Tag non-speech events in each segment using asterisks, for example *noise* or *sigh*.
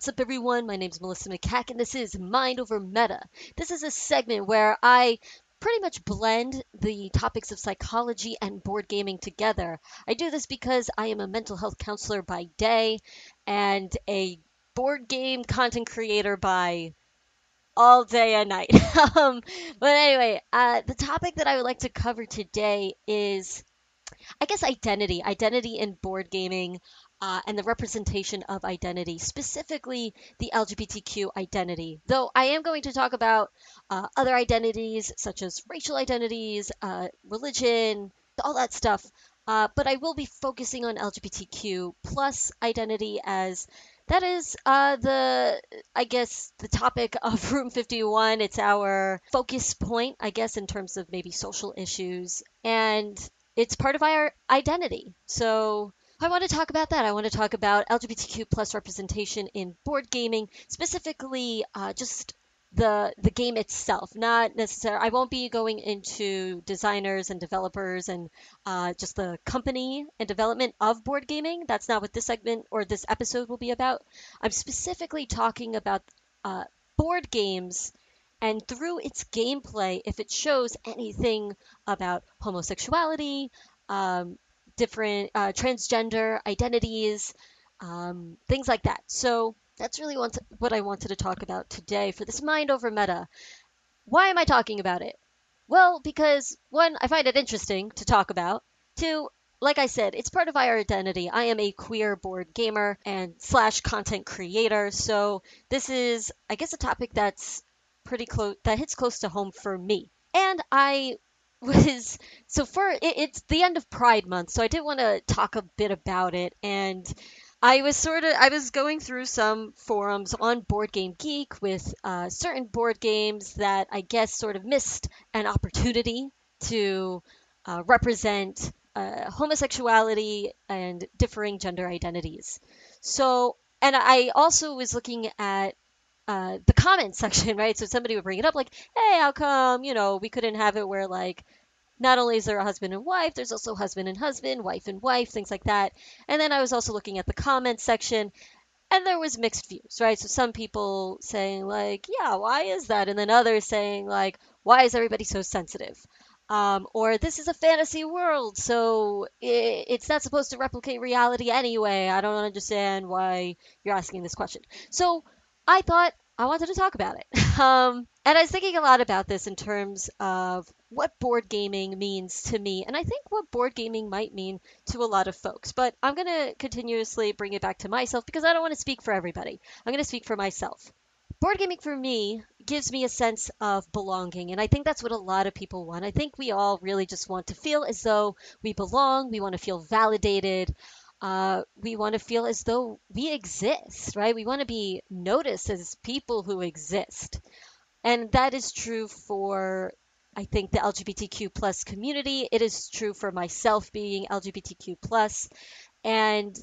What's up, everyone? My name is Melissa McCack, and this is Mind Over Meta. This is a segment where I pretty much blend the topics of psychology and board gaming together. I do this because I am a mental health counselor by day and a board game content creator by all day and night. *laughs* um, but anyway, uh, the topic that I would like to cover today is I guess identity, identity in board gaming, uh, and the representation of identity, specifically the LGBTQ identity. Though I am going to talk about uh, other identities such as racial identities, uh, religion, all that stuff. Uh, but I will be focusing on LGBTQ plus identity as that is uh, the I guess the topic of *laughs* Room 51. It's our focus point, I guess, in terms of maybe social issues, and it's part of our identity. So I want to talk about that. I want to talk about LGBTQ plus representation in board gaming, specifically uh, just the the game itself. Not necessarily. I won't be going into designers and developers and uh, just the company and development of board gaming. That's not what this segment or this episode will be about. I'm specifically talking about uh, board games and through its gameplay, if it shows anything about homosexuality, um, different uh, transgender identities, um, things like that. So that's really to, what I wanted to talk about today for this Mind Over Meta. Why am I talking about it? Well, because one, I find it interesting to talk about. Two, like I said, it's part of our identity. I am a queer board gamer and slash content creator. So this is, I guess, a topic that's pretty close, that hits close to home for me. And I was so for it, it's the end of Pride Month, so I did want to talk a bit about it. And I was sort of I was going through some forums on Board Game Geek with uh, certain board games that I guess sort of missed an opportunity to uh, represent uh, homosexuality and differing gender identities. So, and I also was looking at uh, the comment *laughs* section, right? So somebody would bring it up like, hey, how come, you know, we couldn't have it where like not only is there a husband and wife, there's also husband and husband, wife and wife, things like that. And then I was also looking at the comment section and there was mixed views, right? So some people saying like, yeah, why is that? And then others saying like, why is everybody so sensitive? Um, or this is a fantasy world, so it, it's not supposed to replicate reality anyway. I don't understand why you're asking this question. So I thought I wanted to talk about it. *laughs* Um, and I was thinking a lot about this in terms of what board gaming means to me, and I think what board gaming might mean to a lot of folks. But I'm going to continuously bring it back to myself because I don't want to speak for everybody. I'm going to speak for myself. Board gaming for me gives me a sense of belonging, and I think that's what a lot of people want. I think we all really just want to feel as though we belong, we want to feel validated, uh, we want to feel as though we exist, right? We want to be noticed as people who exist. And that is true for, I think, the LGBTQ plus community. It is true for myself being LGBTQ plus. And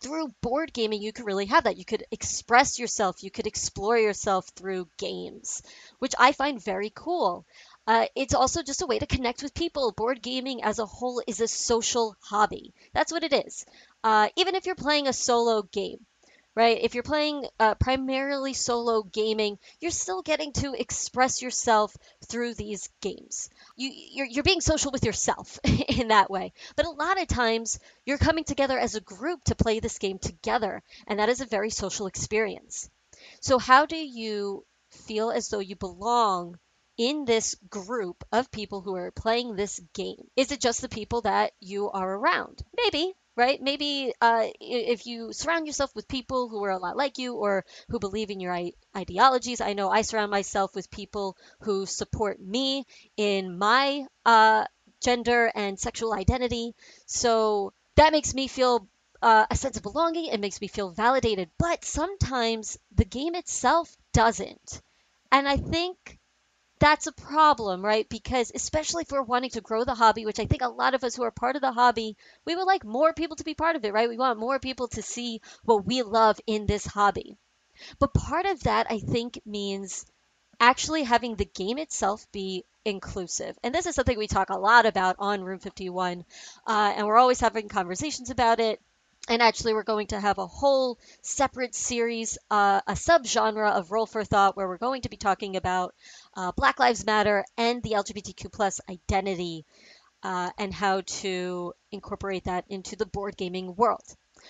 through board gaming, you could really have that. You could express yourself, you could explore yourself through games, which I find very cool. Uh, it's also just a way to connect with people. Board gaming as a whole is a social hobby. That's what it is. Uh, even if you're playing a solo game, right? If you're playing uh, primarily solo gaming, you're still getting to express yourself through these games. You, you're, you're being social with yourself *laughs* in that way. But a lot of times, you're coming together as a group to play this game together, and that is a very social experience. So, how do you feel as though you belong in this group of people who are playing this game? Is it just the people that you are around? Maybe, right? Maybe uh, if you surround yourself with people who are a lot like you or who believe in your ideologies. I know I surround myself with people who support me in my uh, gender and sexual identity. So that makes me feel uh, a sense of belonging. It makes me feel validated. But sometimes the game itself doesn't. And I think that's a problem, right? Because especially if we're wanting to grow the hobby, which I think a lot of us who are part of the hobby, we would like more people to be part of it, right? We want more people to see what we love in this hobby. But part of that, I think, means actually having the game itself be inclusive. And this is something we talk a lot about on Room 51, uh, and we're always having conversations about it. And actually, we're going to have a whole separate series, uh, a subgenre of Roll for Thought, where we're going to be talking about uh, Black Lives Matter and the LGBTQ plus identity uh, and how to incorporate that into the board gaming world.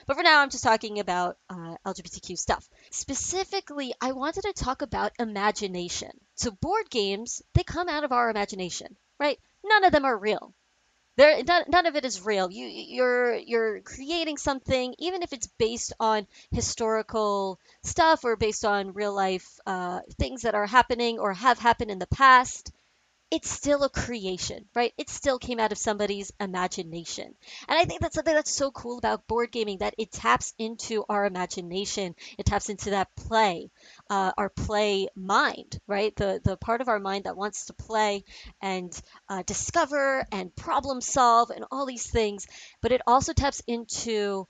But for now, I'm just talking about uh, LGBTQ stuff. Specifically, I wanted to talk about imagination. So, board games, they come out of our imagination, right? None of them are real. There, none, none of it is real. You, you're you're creating something, even if it's based on historical stuff or based on real life uh, things that are happening or have happened in the past it's still a creation, right? It still came out of somebody's imagination. And I think that's something that's so cool about board gaming that it taps into our imagination. It taps into that play, uh, our play mind, right? The the part of our mind that wants to play and uh, discover and problem solve and all these things. But it also taps into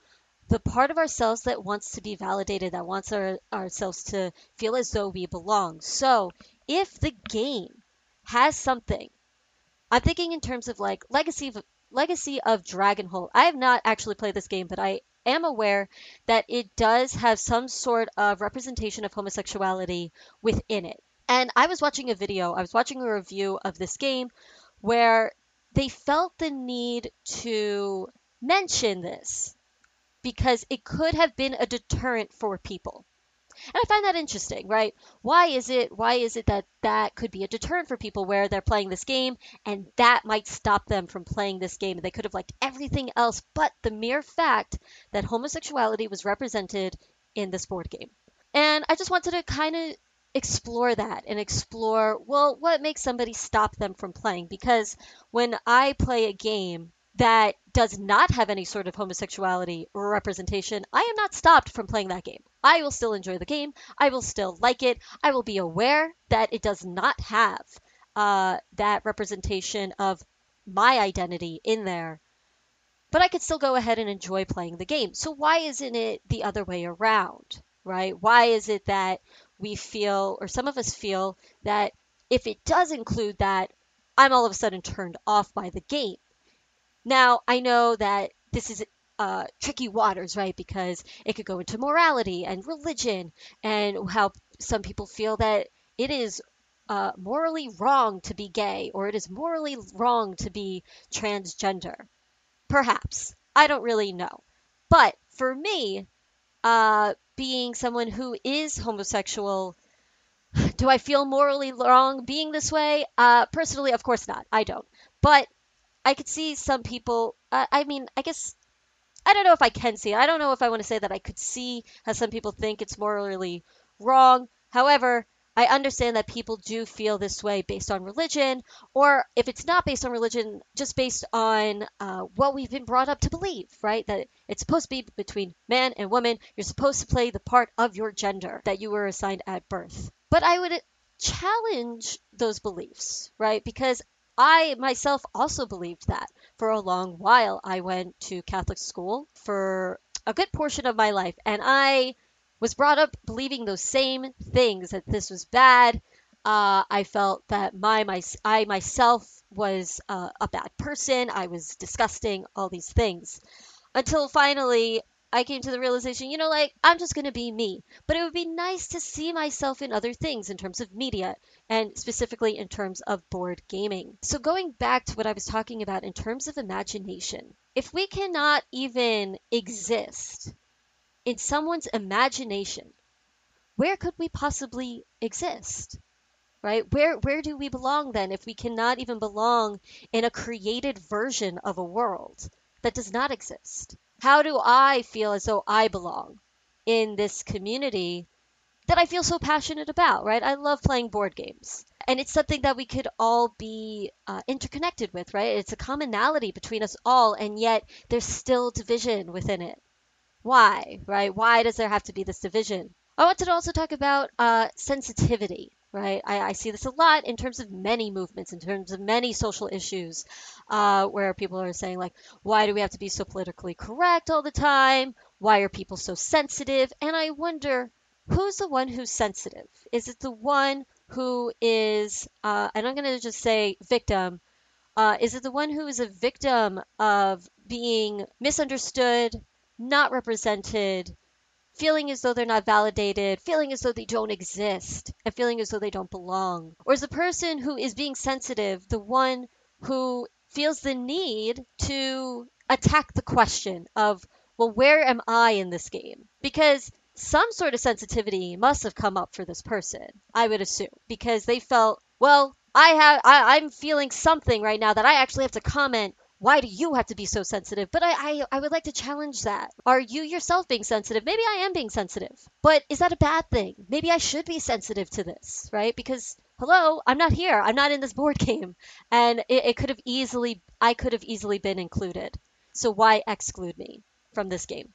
the part of ourselves that wants to be validated, that wants our, ourselves to feel as though we belong. So if the game has something. I'm thinking in terms of like legacy of legacy of Dragonholt. I have not actually played this game, but I am aware that it does have some sort of representation of homosexuality within it. And I was watching a video, I was watching a review of this game where they felt the need to mention this because it could have been a deterrent for people. And I find that interesting, right? Why is it why is it that that could be a deterrent for people where they're playing this game and that might stop them from playing this game they could have liked everything else but the mere fact that homosexuality was represented in this board game. And I just wanted to kind of explore that and explore well what makes somebody stop them from playing because when I play a game that does not have any sort of homosexuality representation, I am not stopped from playing that game. I will still enjoy the game. I will still like it. I will be aware that it does not have uh, that representation of my identity in there. But I could still go ahead and enjoy playing the game. So why isn't it the other way around, right? Why is it that we feel, or some of us feel, that if it does include that, I'm all of a sudden turned off by the game? Now, I know that this is uh, tricky waters, right? Because it could go into morality and religion and how some people feel that it is uh, morally wrong to be gay or it is morally wrong to be transgender. Perhaps. I don't really know. But for me, uh, being someone who is homosexual, do I feel morally wrong being this way? Uh, personally, of course not. I don't. But I could see some people. Uh, I mean, I guess I don't know if I can see. I don't know if I want to say that I could see how some people think it's morally wrong. However, I understand that people do feel this way based on religion, or if it's not based on religion, just based on uh, what we've been brought up to believe, right? That it's supposed to be between man and woman. You're supposed to play the part of your gender that you were assigned at birth. But I would challenge those beliefs, right? Because I myself also believed that for a long while. I went to Catholic school for a good portion of my life, and I was brought up believing those same things that this was bad. Uh, I felt that my, my I myself was uh, a bad person. I was disgusting. All these things, until finally I came to the realization, you know, like I'm just going to be me. But it would be nice to see myself in other things in terms of media and specifically in terms of board gaming. So, going back to what I was talking about in terms of imagination, if we cannot even exist in someone's imagination, where could we possibly exist? Right? Where where do we belong then if we cannot even belong in a created version of a world that does not exist? How do I feel as though I belong in this community that I feel so passionate about, right? I love playing board games. And it's something that we could all be uh, interconnected with, right? It's a commonality between us all, and yet there's still division within it. Why, right? Why does there have to be this division? I wanted to also talk about uh, sensitivity, right? I, I, see this a lot in terms of many movements, in terms of many social issues, uh, where people are saying, like, why do we have to be so politically correct all the time? Why are people so sensitive? And I wonder, who's the one who's sensitive? Is it the one who is, uh, and I'm going to just say victim, uh, is it the one who is a victim of being misunderstood, not represented, feeling as though they're not validated, feeling as though they don't exist, and feeling as though they don't belong? Or is the person who is being sensitive the one who feels the need to attack the question of, well, where am I in this game? Because some sort of sensitivity must have come up for this person, I would assume, because they felt, well, I have I, I'm feeling something right now that I actually have to comment. Why do you have to be so sensitive? But I, I I would like to challenge that. Are you yourself being sensitive? Maybe I am being sensitive. But is that a bad thing? Maybe I should be sensitive to this, right? Because hello, I'm not here. I'm not in this board game. And it, it could have easily I could have easily been included. So why exclude me from this game?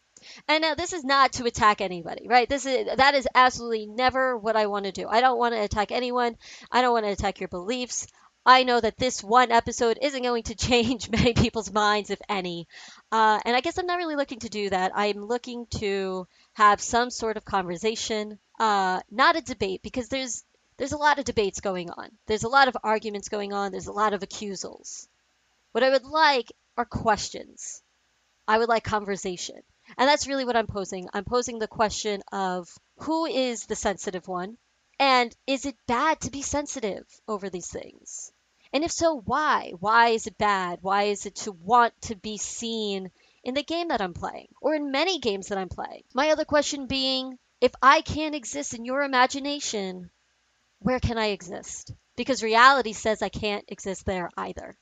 And now this is not to attack anybody, right? This is that is absolutely never what I want to do. I don't want to attack anyone. I don't want to attack your beliefs. I know that this one episode isn't going to *laughs* change many people's minds, if any. Uh, and I guess I'm not really looking to do that. I'm looking to have some sort of conversation, uh, not a debate, because there's there's a lot of debates going on. There's a lot of arguments going on. There's a lot of accusals. What I would like are questions. I would like conversation. And that's really what I'm posing. I'm posing the question of who is the sensitive one? And is it bad to be sensitive over these things? And if so, why? Why is it bad? Why is it to want to be seen in the game that I'm playing or in many games that I'm playing? My other question being if I can't exist in your imagination, where can I exist? Because reality says I can't exist there either.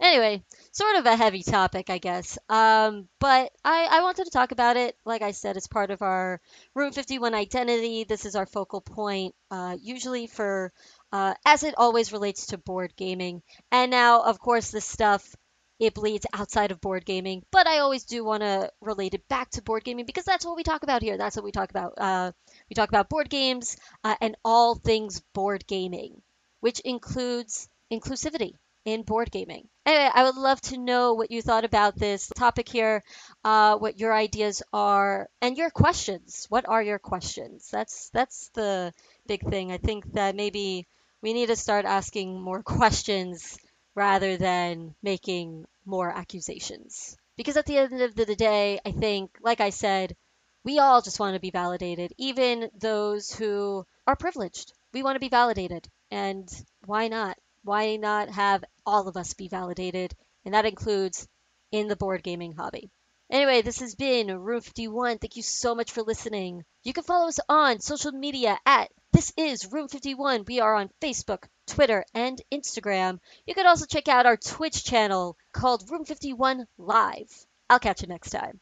Anyway, sort of a heavy topic, I guess. Um, but I, I wanted to talk about it. Like I said, it's part of our Room 51 identity. This is our focal point, uh, usually for, uh, as it always relates to board gaming. And now, of course, this stuff it bleeds outside of board gaming, but I always do want to relate it back to board gaming because that's what we talk about here. That's what we talk about. Uh, we talk about board games uh, and all things board gaming, which includes inclusivity in board gaming. Anyway, I would love to know what you thought about this topic here, uh, what your ideas are, and your questions. What are your questions? That's that's the big thing. I think that maybe we need to start asking more *laughs* questions rather than making more accusations. Because at the end of the day, I think, like I said, we all just want to be validated, even those who are privileged. We want to be validated. And why not? why not have all of us be validated? And that includes in the board gaming hobby. Anyway, this has been Room 51. Thank you so much for listening. You can follow us on social media at This is Room 51. We are on Facebook, Twitter, and Instagram. You can also check out our Twitch channel called Room 51 Live. I'll catch you next time.